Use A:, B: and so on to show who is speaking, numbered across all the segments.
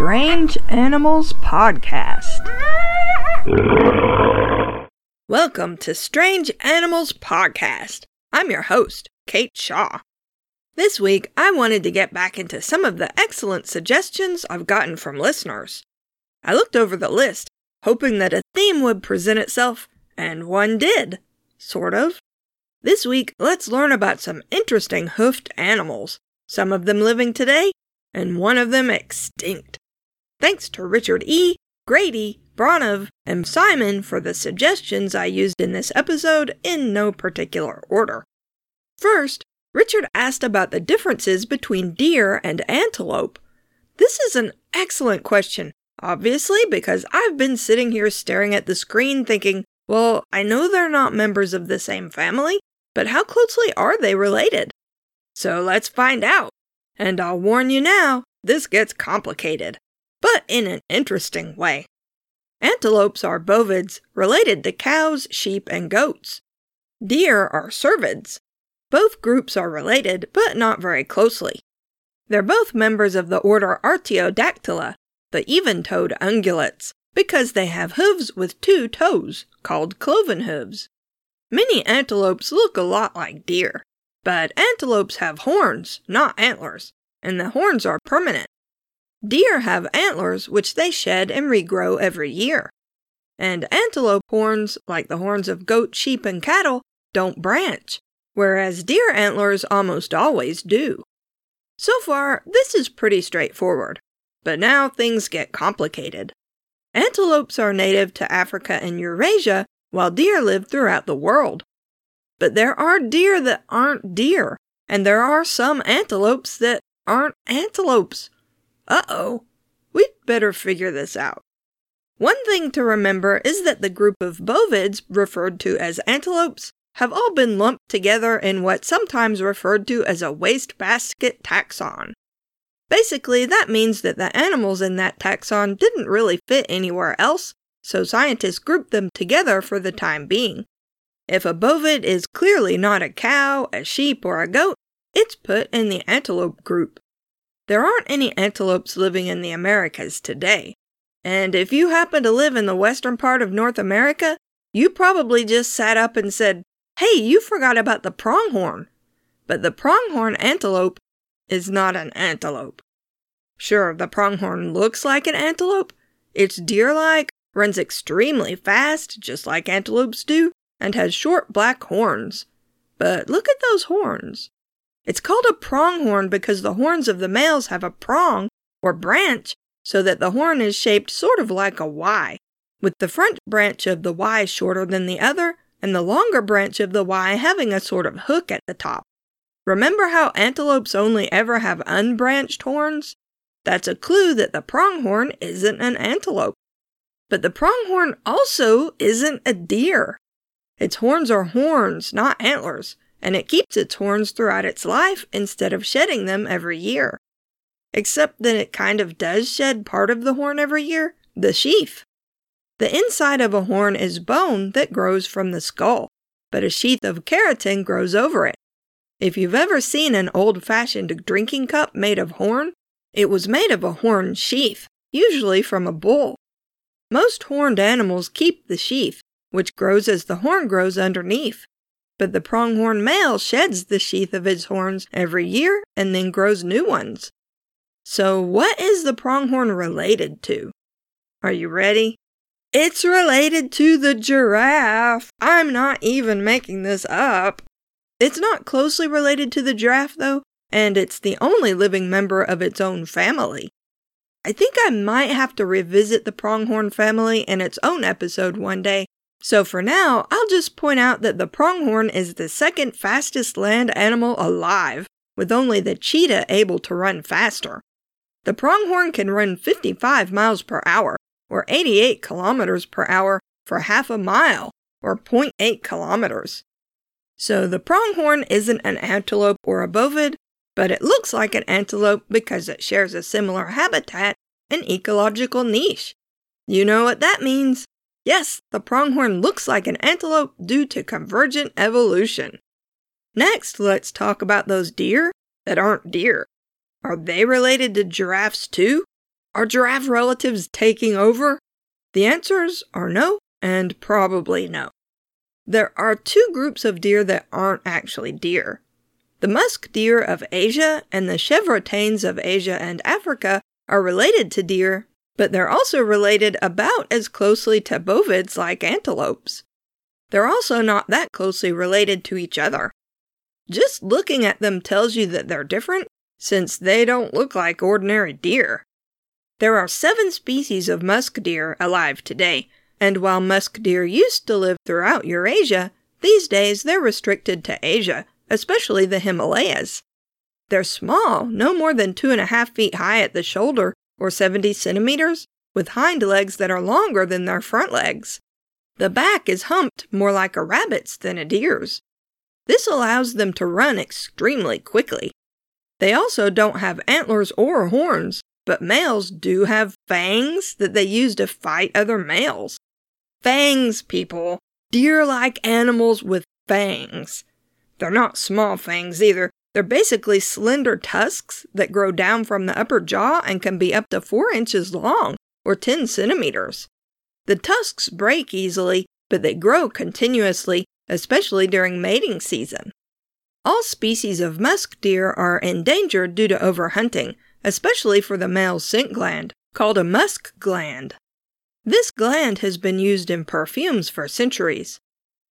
A: Strange Animals Podcast. Welcome to Strange Animals Podcast. I'm your host, Kate Shaw. This week, I wanted to get back into some of the excellent suggestions I've gotten from listeners. I looked over the list, hoping that a theme would present itself, and one did. Sort of. This week, let's learn about some interesting hoofed animals, some of them living today, and one of them extinct. Thanks to Richard E., Grady, Pranav, and Simon for the suggestions I used in this episode in no particular order. First, Richard asked about the differences between deer and antelope. This is an excellent question, obviously, because I've been sitting here staring at the screen thinking, well, I know they're not members of the same family, but how closely are they related? So let's find out. And I'll warn you now, this gets complicated, but in an interesting way. Antelopes are bovids, related to cows, sheep, and goats. Deer are cervids. Both groups are related, but not very closely. They're both members of the order Artiodactyla, the even toed ungulates, because they have hooves with two toes, called cloven hooves. Many antelopes look a lot like deer, but antelopes have horns, not antlers, and the horns are permanent. Deer have antlers which they shed and regrow every year. And antelope horns, like the horns of goat, sheep, and cattle, don't branch, whereas deer antlers almost always do. So far, this is pretty straightforward, but now things get complicated. Antelopes are native to Africa and Eurasia, while deer live throughout the world. But there are deer that aren't deer, and there are some antelopes that aren't antelopes. Uh oh, we'd better figure this out. One thing to remember is that the group of bovids, referred to as antelopes, have all been lumped together in what's sometimes referred to as a wastebasket taxon. Basically, that means that the animals in that taxon didn't really fit anywhere else, so scientists grouped them together for the time being. If a bovid is clearly not a cow, a sheep, or a goat, it's put in the antelope group. There aren't any antelopes living in the Americas today. And if you happen to live in the western part of North America, you probably just sat up and said, Hey, you forgot about the pronghorn. But the pronghorn antelope is not an antelope. Sure, the pronghorn looks like an antelope. It's deer like, runs extremely fast, just like antelopes do, and has short black horns. But look at those horns. It's called a pronghorn because the horns of the males have a prong, or branch, so that the horn is shaped sort of like a Y, with the front branch of the Y shorter than the other, and the longer branch of the Y having a sort of hook at the top. Remember how antelopes only ever have unbranched horns? That's a clue that the pronghorn isn't an antelope. But the pronghorn also isn't a deer. Its horns are horns, not antlers, and it keeps its horns throughout its life instead of shedding them every year. Except that it kind of does shed part of the horn every year, the sheath. The inside of a horn is bone that grows from the skull, but a sheath of keratin grows over it. If you've ever seen an old fashioned drinking cup made of horn, it was made of a horn sheath, usually from a bull. Most horned animals keep the sheath, which grows as the horn grows underneath. But the pronghorn male sheds the sheath of his horns every year and then grows new ones. So, what is the pronghorn related to? Are you ready? It's related to the giraffe. I'm not even making this up. It's not closely related to the giraffe, though, and it's the only living member of its own family. I think I might have to revisit the pronghorn family in its own episode one day so for now, I'll just point out that the pronghorn is the second fastest land animal alive, with only the cheetah able to run faster. The pronghorn can run 55 miles per hour, or 88 kilometers per hour, for half a mile, or 0.8 kilometers. So the pronghorn isn't an antelope or a bovid, but it looks like an antelope because it shares a similar habitat and ecological niche. You know what that means? Yes, the pronghorn looks like an antelope due to convergent evolution. Next, let's talk about those deer that aren't deer. Are they related to giraffes too? Are giraffe relatives taking over? The answers are no and probably no. There are two groups of deer that aren't actually deer. The musk deer of Asia and the chevrotains of Asia and Africa are related to deer, but they're also related about as closely to bovids like antelopes. They're also not that closely related to each other. Just looking at them tells you that they're different, since they don't look like ordinary deer. There are seven species of musk deer alive today, and while musk deer used to live throughout Eurasia, these days they're restricted to Asia, especially the Himalayas. They're small, no more than two and a half feet high at the shoulder, or 70 centimeters, with hind legs that are longer than their front legs. The back is humped more like a rabbit's than a deer's. This allows them to run extremely quickly. They also don't have antlers or horns, but males do have fangs that they use to fight other males. Fangs, people. Deer like animals with fangs. They're not small fangs either. They're basically slender tusks that grow down from the upper jaw and can be up to 4 inches long, or 10 centimeters. The tusks break easily, but they grow continuously, especially during mating season. All species of musk deer are endangered due to overhunting, especially for the male's scent gland, called a musk gland. This gland has been used in perfumes for centuries.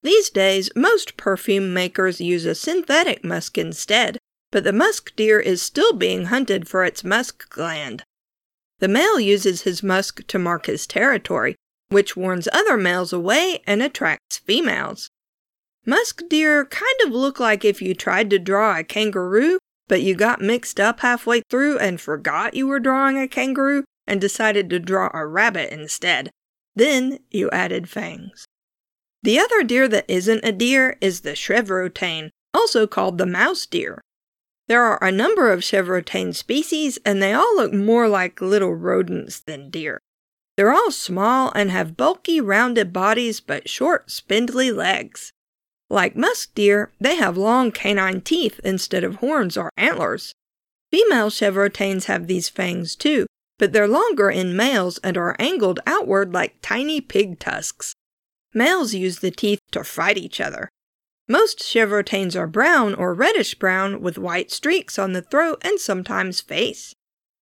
A: These days, most perfume makers use a synthetic musk instead, but the musk deer is still being hunted for its musk gland. The male uses his musk to mark his territory, which warns other males away and attracts females. Musk deer kind of look like if you tried to draw a kangaroo, but you got mixed up halfway through and forgot you were drawing a kangaroo and decided to draw a rabbit instead. Then you added fangs. The other deer that isn't a deer is the chevrotain, also called the mouse deer. There are a number of chevrotain species, and they all look more like little rodents than deer. They're all small and have bulky, rounded bodies but short, spindly legs. Like musk deer, they have long canine teeth instead of horns or antlers. Female chevrotains have these fangs too, but they're longer in males and are angled outward like tiny pig tusks. Males use the teeth to fight each other. Most chevrotains are brown or reddish brown with white streaks on the throat and sometimes face.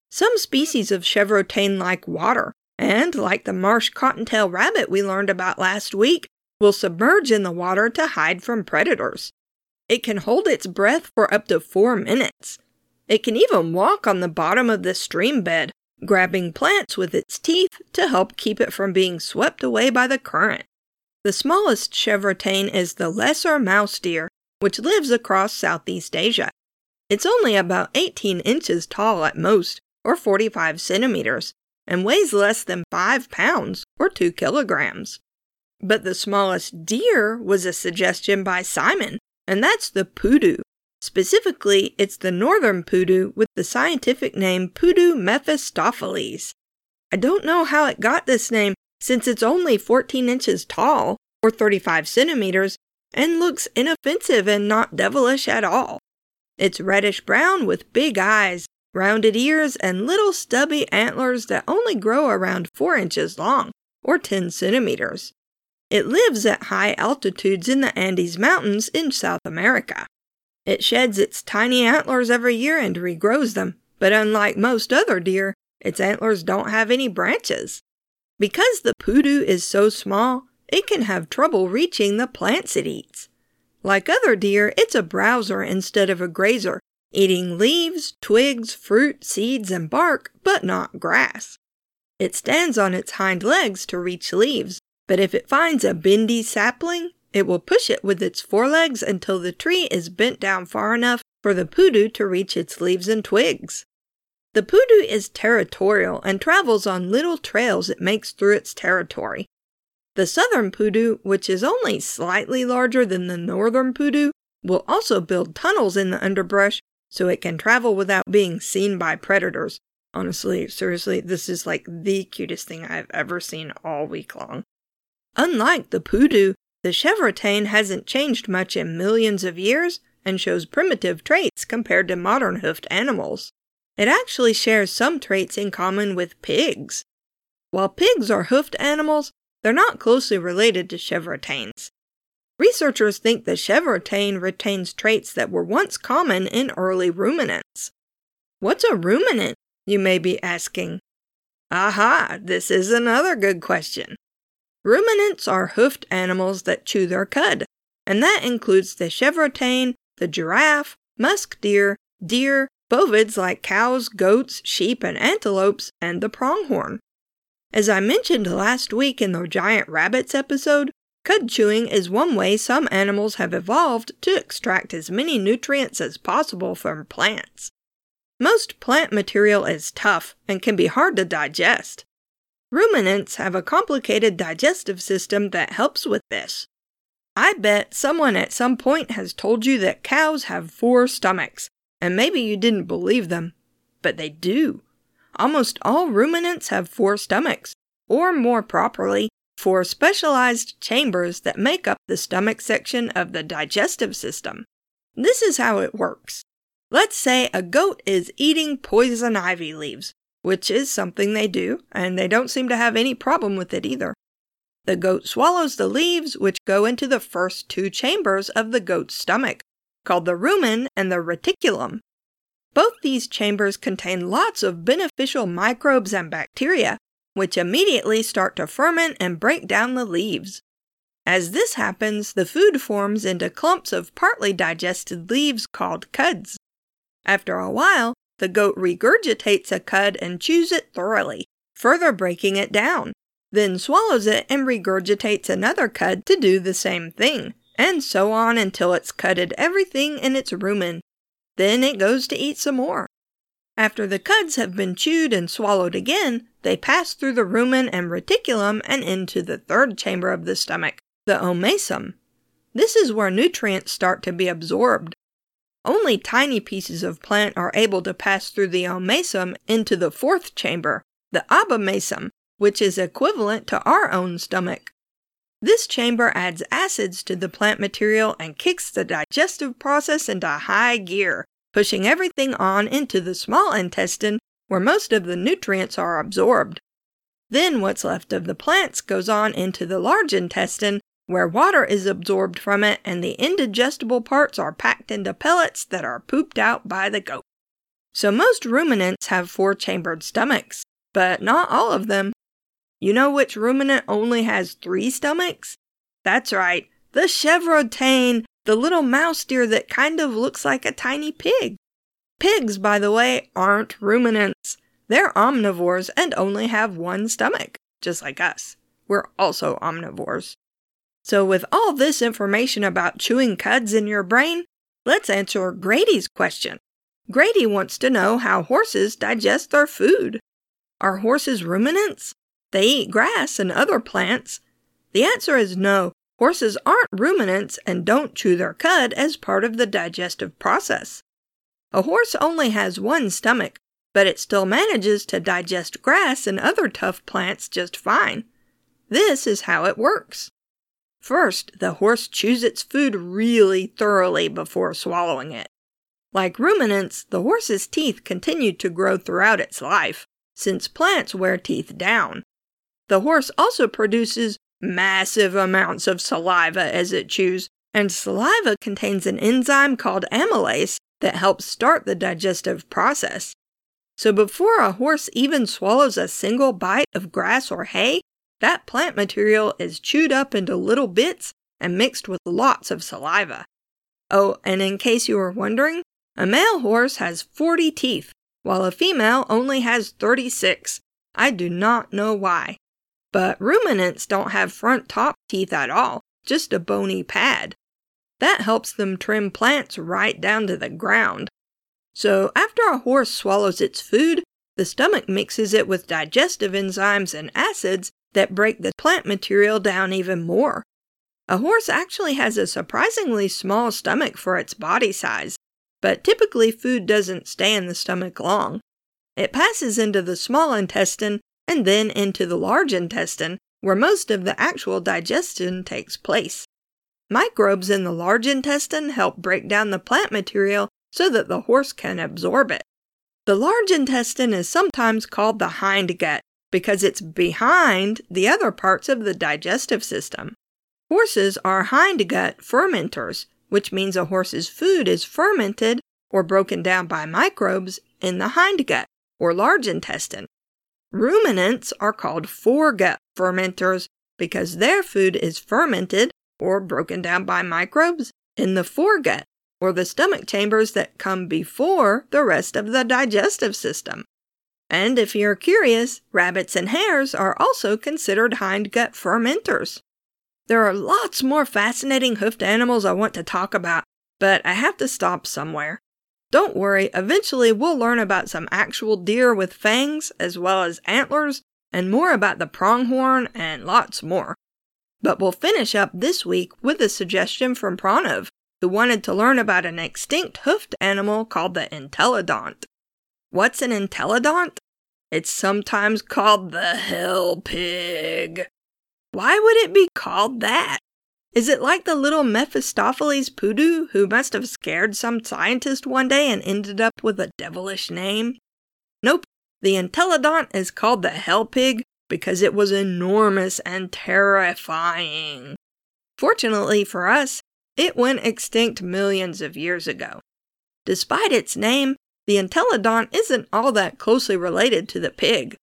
A: Some species of chevrotain like water, and like the marsh cottontail rabbit we learned about last week, will submerge in the water to hide from predators. It can hold its breath for up to four minutes. It can even walk on the bottom of the stream bed, grabbing plants with its teeth to help keep it from being swept away by the current. The smallest chevrotain is the lesser mouse deer, which lives across Southeast Asia. It's only about 18 inches tall at most, or 45 centimeters, and weighs less than 5 pounds, or 2 kilograms. But the smallest deer was a suggestion by Simon, and that's the pudu. Specifically, it's the northern pudu with the scientific name Pudu mephistopheles. I don't know how it got this name, since it's only 14 inches tall, or 35 centimeters, and looks inoffensive and not devilish at all. It's reddish brown with big eyes, rounded ears, and little stubby antlers that only grow around 4 inches long, or 10 centimeters. It lives at high altitudes in the Andes Mountains in South America. It sheds its tiny antlers every year and regrows them, but unlike most other deer, its antlers don't have any branches. Because the pudu is so small, it can have trouble reaching the plants it eats. Like other deer, it's a browser instead of a grazer, eating leaves, twigs, fruit, seeds, and bark, but not grass. It stands on its hind legs to reach leaves, but if it finds a bendy sapling, it will push it with its forelegs until the tree is bent down far enough for the pudu to reach its leaves and twigs. The pudu is territorial and travels on little trails it makes through its territory. The southern pudu, which is only slightly larger than the northern pudu, will also build tunnels in the underbrush so it can travel without being seen by predators. Honestly, seriously, this is like the cutest thing I've ever seen all week long. Unlike the pudu, the chevrotain hasn't changed much in millions of years and shows primitive traits compared to modern hoofed animals. It actually shares some traits in common with pigs. While pigs are hoofed animals, they're not closely related to chevrotains. Researchers think the chevrotain retains traits that were once common in early ruminants. What's a ruminant, you may be asking? Aha, this is another good question. Ruminants are hoofed animals that chew their cud, and that includes the chevrotain, the giraffe, musk deer, deer, bovids like cows, goats, sheep, and antelopes, and the pronghorn. As I mentioned last week in the giant rabbits episode, cud chewing is one way some animals have evolved to extract as many nutrients as possible from plants. Most plant material is tough and can be hard to digest. Ruminants have a complicated digestive system that helps with this. I bet someone at some point has told you that cows have four stomachs, and maybe you didn't believe them, but they do. Almost all ruminants have four stomachs, or more properly, four specialized chambers that make up the stomach section of the digestive system. This is how it works. Let's say a goat is eating poison ivy leaves, which is something they do, and they don't seem to have any problem with it either. The goat swallows the leaves, which go into the first two chambers of the goat's stomach, called the rumen and the reticulum. Both these chambers contain lots of beneficial microbes and bacteria, which immediately start to ferment and break down the leaves. As this happens, the food forms into clumps of partly digested leaves called cuds. After a while, the goat regurgitates a cud and chews it thoroughly, further breaking it down, then swallows it and regurgitates another cud to do the same thing, and so on until it's cutted everything in its rumen then it goes to eat some more. After the cuds have been chewed and swallowed again, they pass through the rumen and reticulum and into the third chamber of the stomach, the omasum. This is where nutrients start to be absorbed. Only tiny pieces of plant are able to pass through the omasum into the fourth chamber, the abomasum, which is equivalent to our own stomach. This chamber adds acids to the plant material and kicks the digestive process into high gear, pushing everything on into the small intestine where most of the nutrients are absorbed. Then what's left of the plants goes on into the large intestine where water is absorbed from it and the indigestible parts are packed into pellets that are pooped out by the goat. So most ruminants have four chambered stomachs, but not all of them. You know which ruminant only has three stomachs? That's right, the chevrotain, the little mouse deer that kind of looks like a tiny pig. Pigs, by the way, aren't ruminants. They're omnivores and only have one stomach, just like us. We're also omnivores. So, with all this information about chewing cuds in your brain, let's answer Grady's question. Grady wants to know how horses digest their food. Are horses ruminants? They eat grass and other plants. The answer is no. Horses aren't ruminants and don't chew their cud as part of the digestive process. A horse only has one stomach, but it still manages to digest grass and other tough plants just fine. This is how it works. First, the horse chews its food really thoroughly before swallowing it. Like ruminants, the horse's teeth continue to grow throughout its life, since plants wear teeth down. The horse also produces massive amounts of saliva as it chews, and saliva contains an enzyme called amylase that helps start the digestive process. So before a horse even swallows a single bite of grass or hay, that plant material is chewed up into little bits and mixed with lots of saliva. Oh, and in case you were wondering, a male horse has 40 teeth, while a female only has 36. I do not know why. But ruminants don't have front top teeth at all, just a bony pad. That helps them trim plants right down to the ground. So after a horse swallows its food, the stomach mixes it with digestive enzymes and acids that break the plant material down even more. A horse actually has a surprisingly small stomach for its body size, but typically food doesn't stay in the stomach long. It passes into the small intestine and then into the large intestine, where most of the actual digestion takes place. Microbes in the large intestine help break down the plant material so that the horse can absorb it. The large intestine is sometimes called the hind gut because it's behind the other parts of the digestive system. Horses are hindgut fermenters, which means a horse's food is fermented or broken down by microbes in the hindgut or large intestine. Ruminants are called foregut fermenters because their food is fermented or broken down by microbes in the foregut or the stomach chambers that come before the rest of the digestive system. And if you're curious, rabbits and hares are also considered hindgut fermenters. There are lots more fascinating hoofed animals I want to talk about, but I have to stop somewhere. Don't worry, eventually we'll learn about some actual deer with fangs, as well as antlers, and more about the pronghorn, and lots more. But we'll finish up this week with a suggestion from Pranav, who wanted to learn about an extinct hoofed animal called the entelodont. What's an entelodont? It's sometimes called the hell pig. Why would it be called that? Is it like the little Mephistopheles pudu who must have scared some scientist one day and ended up with a devilish name? Nope. The entelodont is called the hell pig because it was enormous and terrifying. Fortunately for us, it went extinct millions of years ago. Despite its name, the entelodont isn't all that closely related to the pig.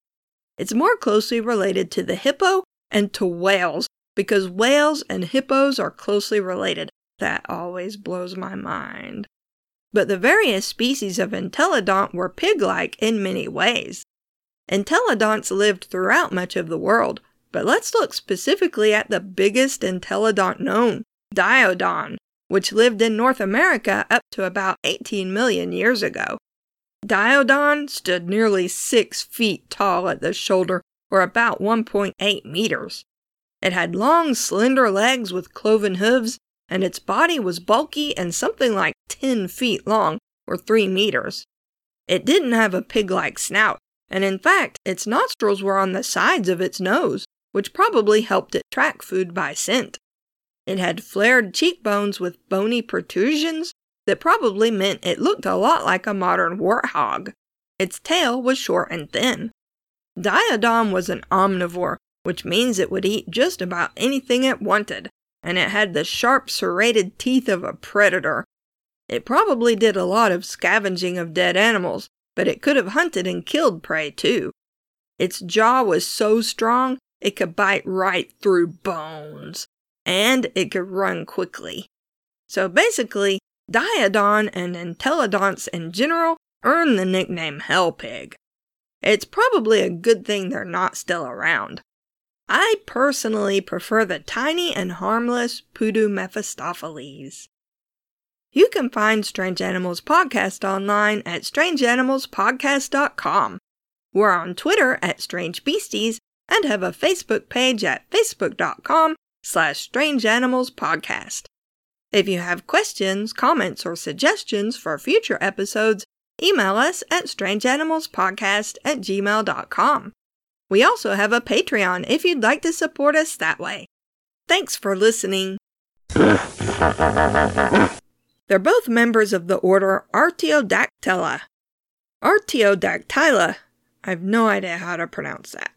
A: It's more closely related to the hippo and to whales because whales and hippos are closely related. That always blows my mind. But the various species of entelodont were pig like in many ways. Entelodonts lived throughout much of the world, but let's look specifically at the biggest entelodont known, Daeodon, which lived in North America up to about 18 million years ago. Daeodon stood nearly 6 feet tall at the shoulder, or about 1.8 meters. It had long, slender legs with cloven hooves, and its body was bulky and something like 10 feet long, or 3 meters. It didn't have a pig like snout, and in fact, its nostrils were on the sides of its nose, which probably helped it track food by scent. It had flared cheekbones with bony protrusions that probably meant it looked a lot like a modern warthog. Its tail was short and thin. Daeodon was an omnivore, which means it would eat just about anything it wanted, and it had the sharp serrated teeth of a predator. It probably did a lot of scavenging of dead animals, but it could have hunted and killed prey too. Its jaw was so strong it could bite right through bones, and it could run quickly. So basically, Daeodon and Entelodonts in general earned the nickname Hell Pig. It's probably a good thing they're not still around. I personally prefer the tiny and harmless Pudu Mephistopheles. You can find Strange Animals Podcast online at strangeanimalspodcast.com. We're on Twitter at Strange Beasties and have a Facebook page at facebook.com slash Strange Animals Podcast. If you have questions, comments, or suggestions for future episodes, email us at strangeanimalspodcast at gmail.com. We also have a Patreon if you'd like to support us that way. Thanks for listening. They're both members of the order Artiodactyla. Artiodactyla, I have no idea how to pronounce that.